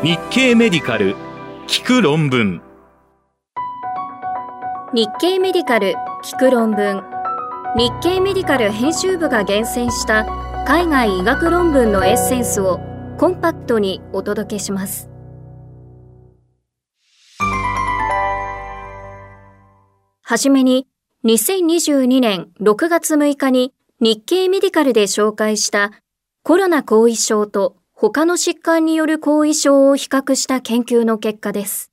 日経メディカル聞く論文。日経メディカル聞く論文。日経メディカル編集部が厳選した海外医学論文のエッセンスをコンパクトにお届けします。はじめに2022年6月6日に日経メディカルで紹介したコロナ後遺症と他の疾患による後遺症を比較した研究の結果です。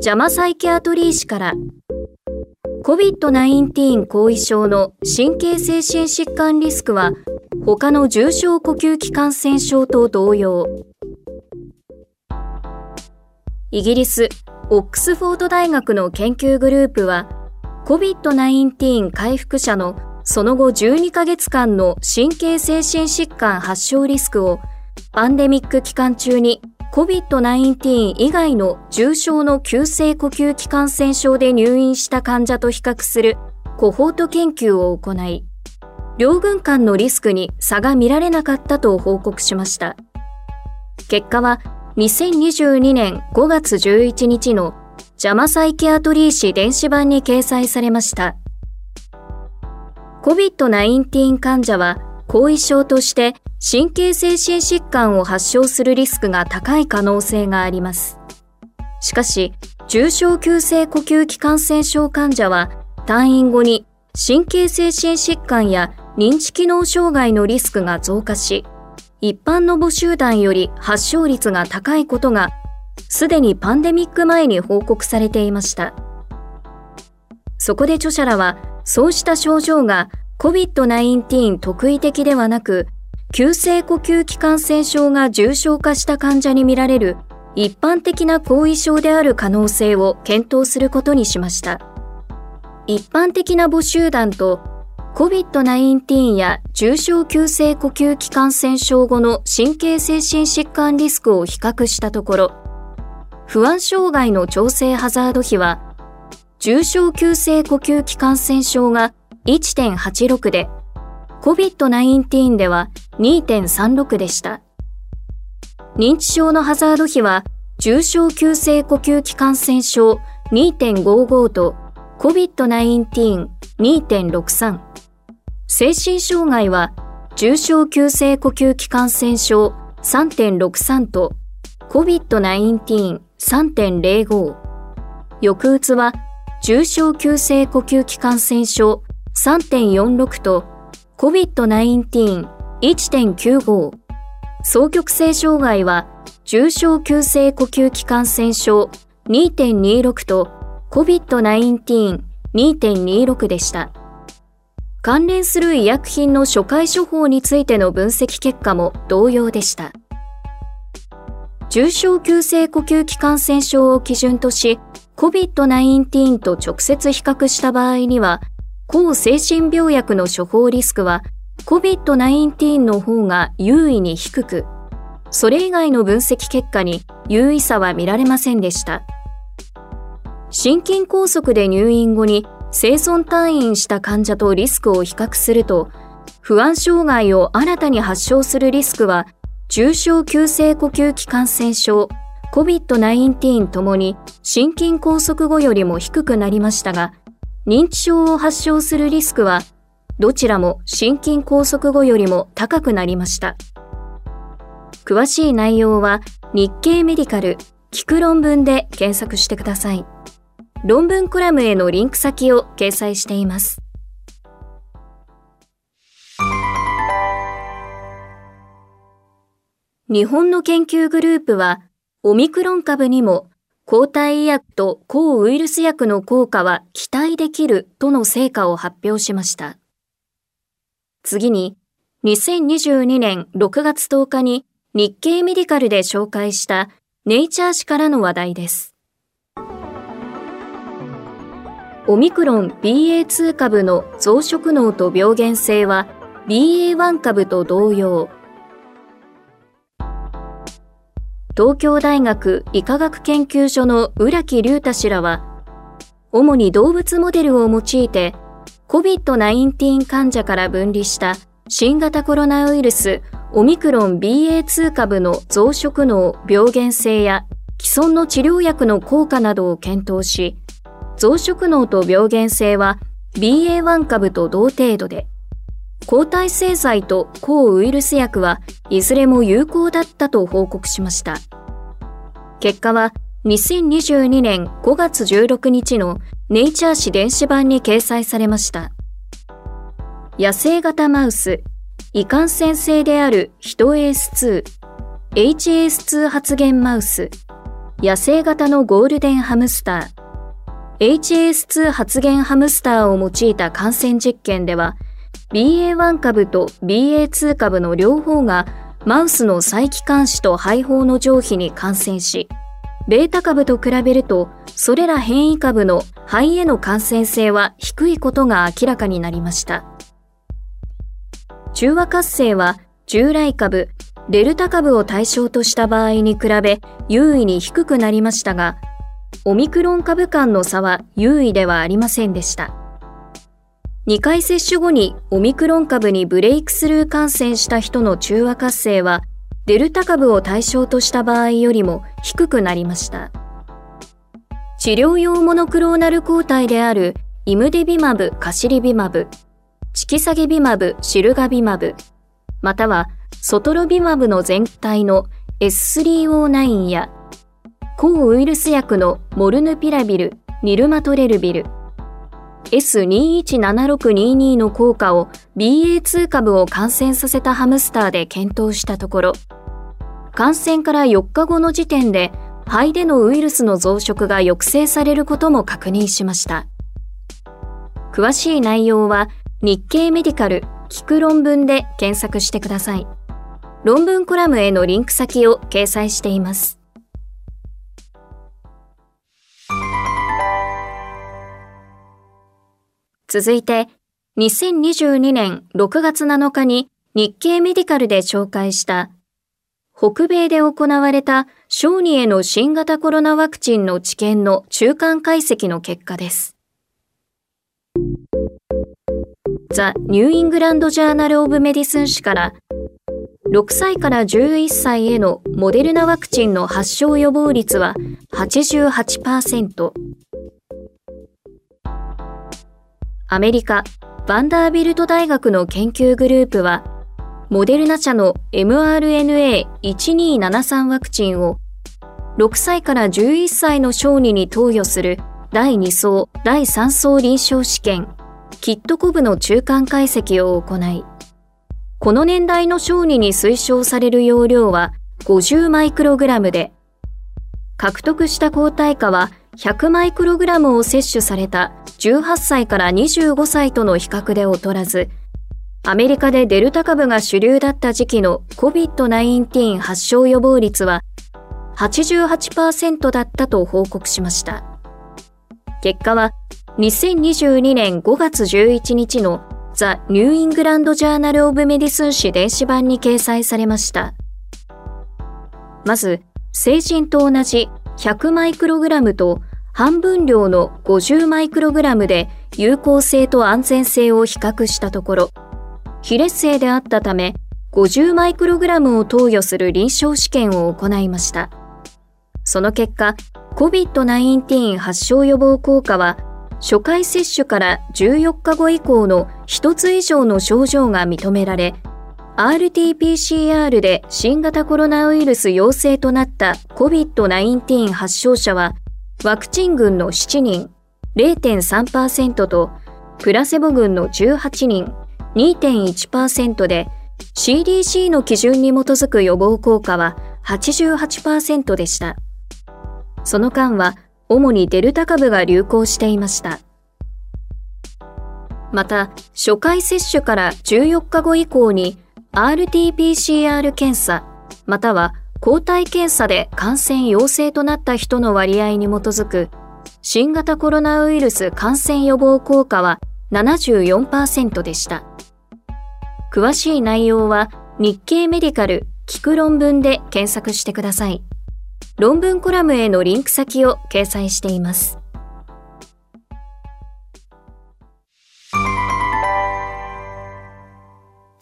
ジャマサイケアトリー氏から COVID-19 後遺症の神経精神疾患リスクは他の重症呼吸器感染症と同様イギリスオックスフォード大学の研究グループは COVID-19 回復者のその後12ヶ月間の神経精神疾患発症リスクをパンデミック期間中に COVID-19 以外の重症の急性呼吸器感染症で入院した患者と比較するコホート研究を行い、両軍間のリスクに差が見られなかったと報告しました。結果は2022年5月11日のジャマサイケアトリー誌電子版に掲載されました。COVID-19 患者は後遺症として神経精神疾患を発症するリスクが高い可能性があります。しかし、重症急性呼吸器感染症患者は退院後に神経精神疾患や認知機能障害のリスクが増加し、一般の母集団より発症率が高いことが、すでにパンデミック前に報告されていました。そこで著者らは、そうした症状が COVID-19 特異的ではなく、急性呼吸器感染症が重症化した患者に見られる一般的な後遺症である可能性を検討することにしました。一般的な母集団と COVID-19 や重症急性呼吸器感染症後の神経精神疾患リスクを比較したところ、不安障害の調整ハザード比は重症急性呼吸器感染症が1.86で、COVID-19 では2.36でした。認知症のハザード比は、重症急性呼吸器感染症2.55と COVID-19.2.63。精神障害は、重症急性呼吸器感染症3.63と COVID-19.3.05。抑うつは重症急性呼吸器感染症3.46と COVID-19.1.95 双極性障害は重症急性呼吸器感染症2.26と COVID-19.2.26 でした。関連する医薬品の初回処方についての分析結果も同様でした。重症急性呼吸器感染症を基準とし、COVID-19 と直接比較した場合には、抗精神病薬の処方リスクは COVID-19 の方が優位に低く、それ以外の分析結果に優位さは見られませんでした。心筋梗塞で入院後に生存退院した患者とリスクを比較すると、不安障害を新たに発症するリスクは重症急性呼吸器感染症 COVID-19 ともに心筋梗塞後よりも低くなりましたが、認知症を発症するリスクは、どちらも心筋梗塞後よりも高くなりました。詳しい内容は日経メディカル聞く論文で検索してください。論文コラムへのリンク先を掲載しています。日本の研究グループはオミクロン株にも抗体医薬と抗ウイルス薬の効果は期待できるとの成果を発表しました。次に、2022年6月10日に日経メディカルで紹介したネイチャー誌からの話題です。オミクロン BA2 株の増殖能と病原性は BA1 株と同様、東京大学医科学研究所の浦木隆太氏らは、主に動物モデルを用いて、COVID-19 患者から分離した新型コロナウイルスオミクロン BA.2 株の増殖能病原性や既存の治療薬の効果などを検討し、増殖能と病原性は BA.1 株と同程度で、抗体製剤と抗ウイルス薬はいずれも有効だったと報告しました。結果は2022年5月16日のネイチャー誌電子版に掲載されました。野生型マウス、胃感染性であるヒト AS2、HS2 発現マウス、野生型のゴールデンハムスター、HS2 発現ハムスターを用いた感染実験では、BA.1 株と BA.2 株の両方がマウスの再帰還子と肺胞の上皮に感染し、ベータ株と比べると、それら変異株の肺への感染性は低いことが明らかになりました。中和活性は従来株、デルタ株を対象とした場合に比べ優位に低くなりましたが、オミクロン株間の差は優位ではありませんでした。2回接種後にオミクロン株にブレイクスルー感染した人の中和活性はデルタ株を対象とした場合よりも低くなりました。治療用モノクローナル抗体であるイムデビマブ、カシリビマブ、チキサゲビマブ、シルガビマブ、またはソトロビマブの全体の S3O9 や抗ウイルス薬のモルヌピラビル、ニルマトレルビル、S217622 の効果を BA2 株を感染させたハムスターで検討したところ、感染から4日後の時点で肺でのウイルスの増殖が抑制されることも確認しました。詳しい内容は日経メディカル聞く論文で検索してください。論文コラムへのリンク先を掲載しています。続いて、2022年6月7日に日経メディカルで紹介した北米で行われた小児への新型コロナワクチンの治験の中間解析の結果です。ザ・ニューイングランド・ジャーナル・オブ・メディスン誌から6歳から11歳へのモデルナワクチンの発症予防率は88%。アメリカ、バンダービルト大学の研究グループはモデルナ社の mRNA1273 ワクチンを6歳から11歳の小児に投与する第2層、第3層臨床試験、キットコブの中間解析を行い、この年代の小児に推奨される容量は50マイクログラムで、獲得した抗体価は100マイクログラムを摂取された18歳から25歳との比較で劣らず、アメリカでデルタ株が主流だった時期の COVID-19 発症予防率は88%だったと報告しました。結果は2022年5月11日のザ・ニューイングランド・ジャーナル・オブ・メディスン誌電子版に掲載されました。まず、成人と同じ100マイクログラムと半分量の50マイクログラムで有効性と安全性を比較したところ、非劣性であったため、50マイクログラムを投与する臨床試験を行いました。その結果、COVID-19 発症予防効果は、初回接種から14日後以降の1つ以上の症状が認められ、RT-PCR で新型コロナウイルス陽性となった COVID-19 発症者は、ワクチン群の7人、0.3%と、プラセボ群の18人、2.1%で CDC の基準に基づく予防効果は88%でした。その間は主にデルタ株が流行していました。また、初回接種から14日後以降に RT-PCR 検査、または抗体検査で感染陽性となった人の割合に基づく新型コロナウイルス感染予防効果は74%でした。詳しい内容は日経メディカル聞く論文で検索してください。論文コラムへのリンク先を掲載しています。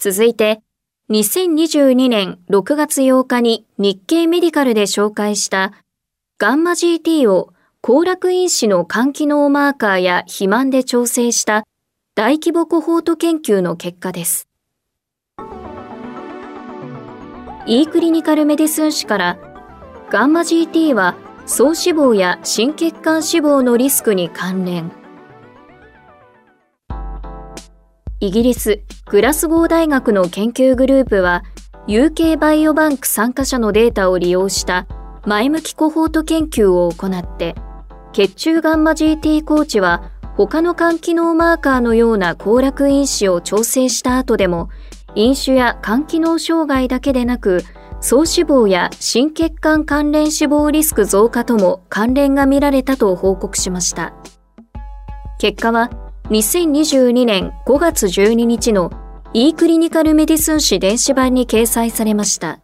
続いて、2022年6月8日に日経メディカルで紹介したガンマ GT を行楽因子の肝機能マーカーや肥満で調整した大規模コホート研究の結果です。E クリニカルメディスン誌からガンマ GT は総脂肪や心血管脂肪のリスクに関連。イギリス・グラスゴー大学の研究グループは UK バイオバンク参加者のデータを利用した前向きコホート研究を行って血中ガンマ GT コーチは他の肝機能マーカーのような行楽因子を調整した後でも飲酒や肝機能障害だけでなく総脂肪や心血管関連死亡リスク増加とも関連が見られたと報告しました。結果は2022年5月12日の e クリニカルメディスン誌電子版に掲載されました。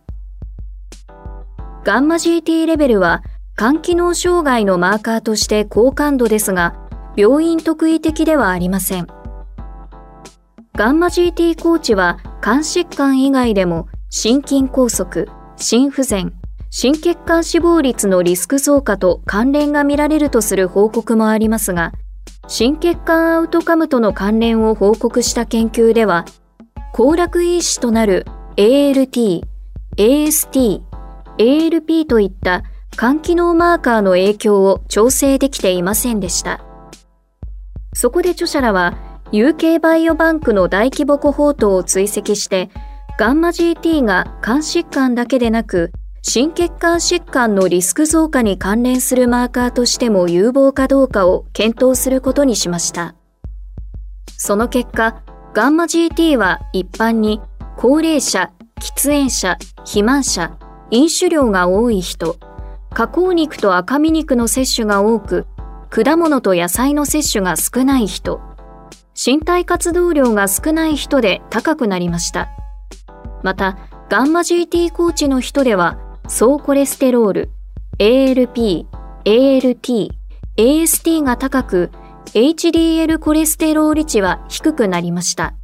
ガンマ GT レベルは肝機能障害のマーカーとして高感度ですが、病院特異的ではありません。ガンマ GT コーチは肝疾患以外でも心筋梗塞、心不全、心血管死亡率のリスク増加と関連が見られるとする報告もありますが、心血管アウトカムとの関連を報告した研究では、行楽因子となる ALT、AST、ALP といった肝機能マーカーの影響を調整できていませんでした。そこで著者らは UK バイオバンクの大規模コホートを追跡してガンマ GT が肝疾患だけでなく心血管疾患のリスク増加に関連するマーカーとしても有望かどうかを検討することにしました。その結果、ガンマ GT は一般に高齢者、喫煙者、肥満者、飲酒量が多い人、加工肉と赤身肉の摂取が多く、果物と野菜の摂取が少ない人、身体活動量が少ない人で高くなりました。また、ガンマ GT コーチの人では、総コレステロール、ALP、ALT、AST が高く、HDL コレステロール値は低くなりました。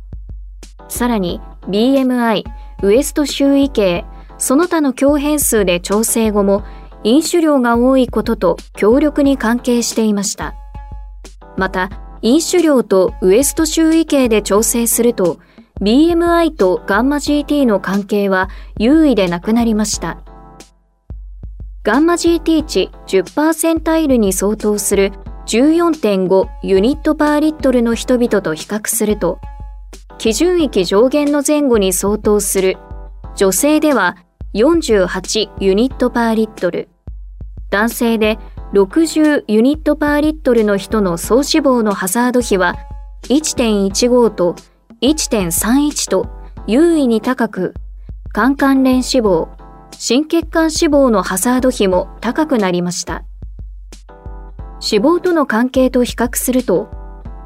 さらに、BMI、ウエスト周囲形、その他の強変数で調整後も飲酒量が多いことと強力に関係していました。また、飲酒量とウエスト周囲形で調整すると、BMI とガンマ GT の関係は優位でなくなりました。ガンマ GT 値10%タイルに相当する14.5ユニットパーリットルの人々と比較すると、基準域上限の前後に相当する女性では48ユニットパーリットル、男性で60ユニットパーリットルの人の総脂肪のハザード比は1.15と1.31と優位に高く、肝関連脂肪、心血管脂肪のハザード比も高くなりました。脂肪との関係と比較すると、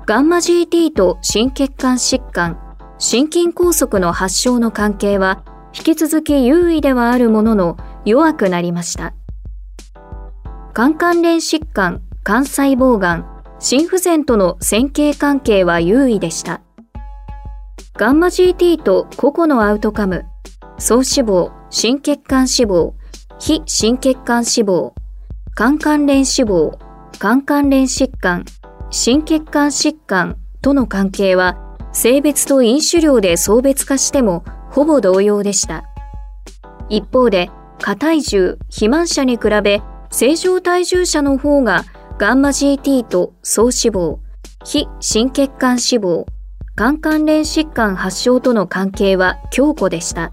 ガンマ GT と心血管疾患、心筋梗塞の発症の関係は引き続き優位ではあるものの弱くなりました。肝関連疾患、肝細胞がん、心不全との線形関係は優位でした。ガンマ GT と個々のアウトカム、総脂肪、心血管脂肪、非心血管脂肪、肝関連脂肪、肝関連疾患、心血管疾患との関係は、性別と飲酒量で相別化してもほぼ同様でした。一方で、過体重、肥満者に比べ、正常体重者の方がガンマ GT と総脂肪、非心血管脂肪、肝関連疾患発症との関係は強固でした。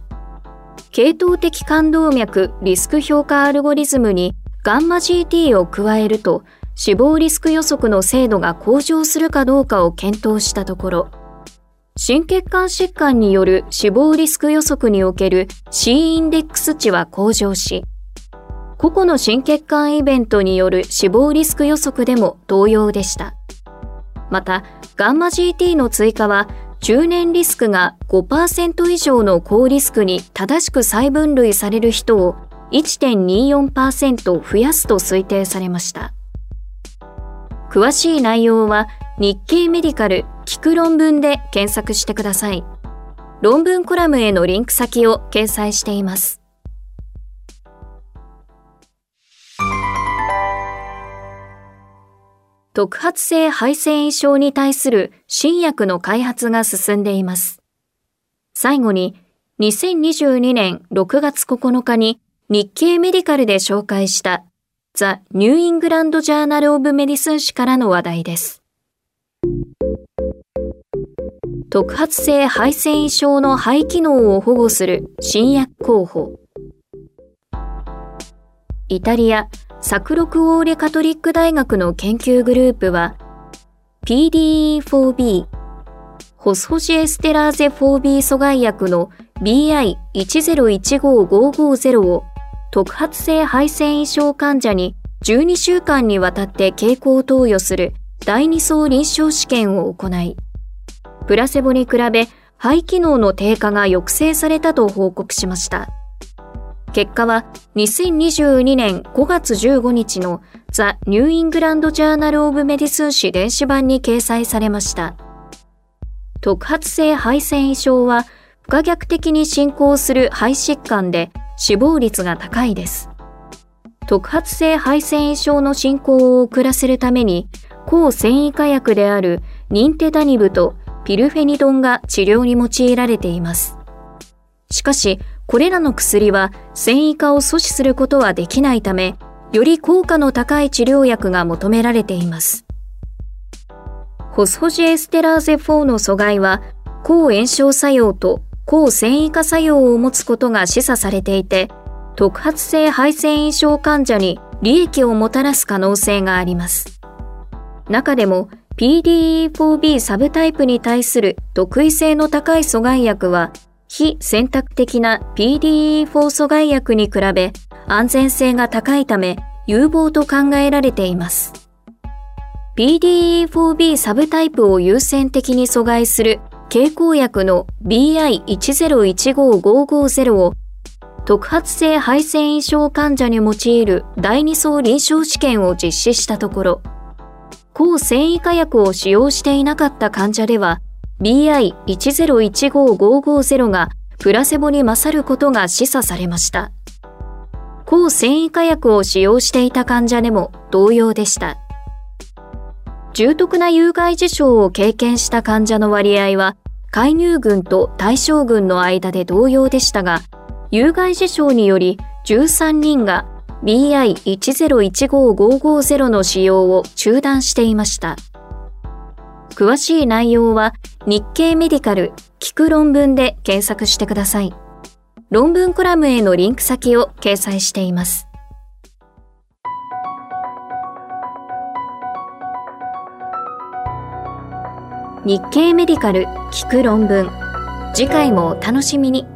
系統的冠動脈リスク評価アルゴリズムにガンマ GT を加えると死亡リスク予測の精度が向上するかどうかを検討したところ、心血管疾患による死亡リスク予測における C インデックス値は向上し、個々の心血管イベントによる死亡リスク予測でも同様でした。また、ガンマ GT の追加は、中年リスクが5%以上の高リスクに正しく再分類される人を1.24%増やすと推定されました。詳しい内容は日経メディカル聞く論文で検索してください。論文コラムへのリンク先を掲載しています。特発性肺線維症に対する新薬の開発が進んでいます。最後に、2022年6月9日に日経メディカルで紹介したザ・ニューイングランド・ジャーナル・オブ・メディスン誌からの話題です。特発性肺線維症の肺機能を保護する新薬候補。イタリア、サクロクオーレカトリック大学の研究グループは、PDE4B、ホスホシエステラーゼ 4B 阻害薬の BI1015550 を特発性肺腺異常患者に12週間にわたって経口投与する第2層臨床試験を行い、プラセボに比べ肺機能の低下が抑制されたと報告しました。結果は2022年5月15日のザ・ニューイングランド・ジャーナル・オブ・メディスン誌電子版に掲載されました。特発性肺線維症は不可逆的に進行する肺疾患で死亡率が高いです。特発性肺線維症の進行を遅らせるために抗線維化薬であるニンテダニブとピルフェニドンが治療に用いられています。しかし、これらの薬は繊維化を阻止することはできないため、より効果の高い治療薬が求められています。ホスホジエステラーゼ4の阻害は、抗炎症作用と抗繊維化作用を持つことが示唆されていて、特発性肺腺異症患者に利益をもたらす可能性があります。中でも PDE4B サブタイプに対する特異性の高い阻害薬は非選択的な PDE4 阻害薬に比べ安全性が高いため有望と考えられています。PDE4B サブタイプを優先的に阻害する経口薬の BI1015550 を特発性肺腺異常患者に用いる第2層臨床試験を実施したところ、抗繊維化薬を使用していなかった患者では BI1015550 がプラセボに勝ることが示唆されました。抗繊維化薬を使用していた患者でも同様でした。重篤な有害事象を経験した患者の割合は、介入群と対象群の間で同様でしたが、有害事象により13人が BI1015550 の使用を中断していました。詳しい内容は日経メディカル聞く論文で検索してください。論文コラムへのリンク先を掲載しています。日経メディカル聞く論文。次回もお楽しみに。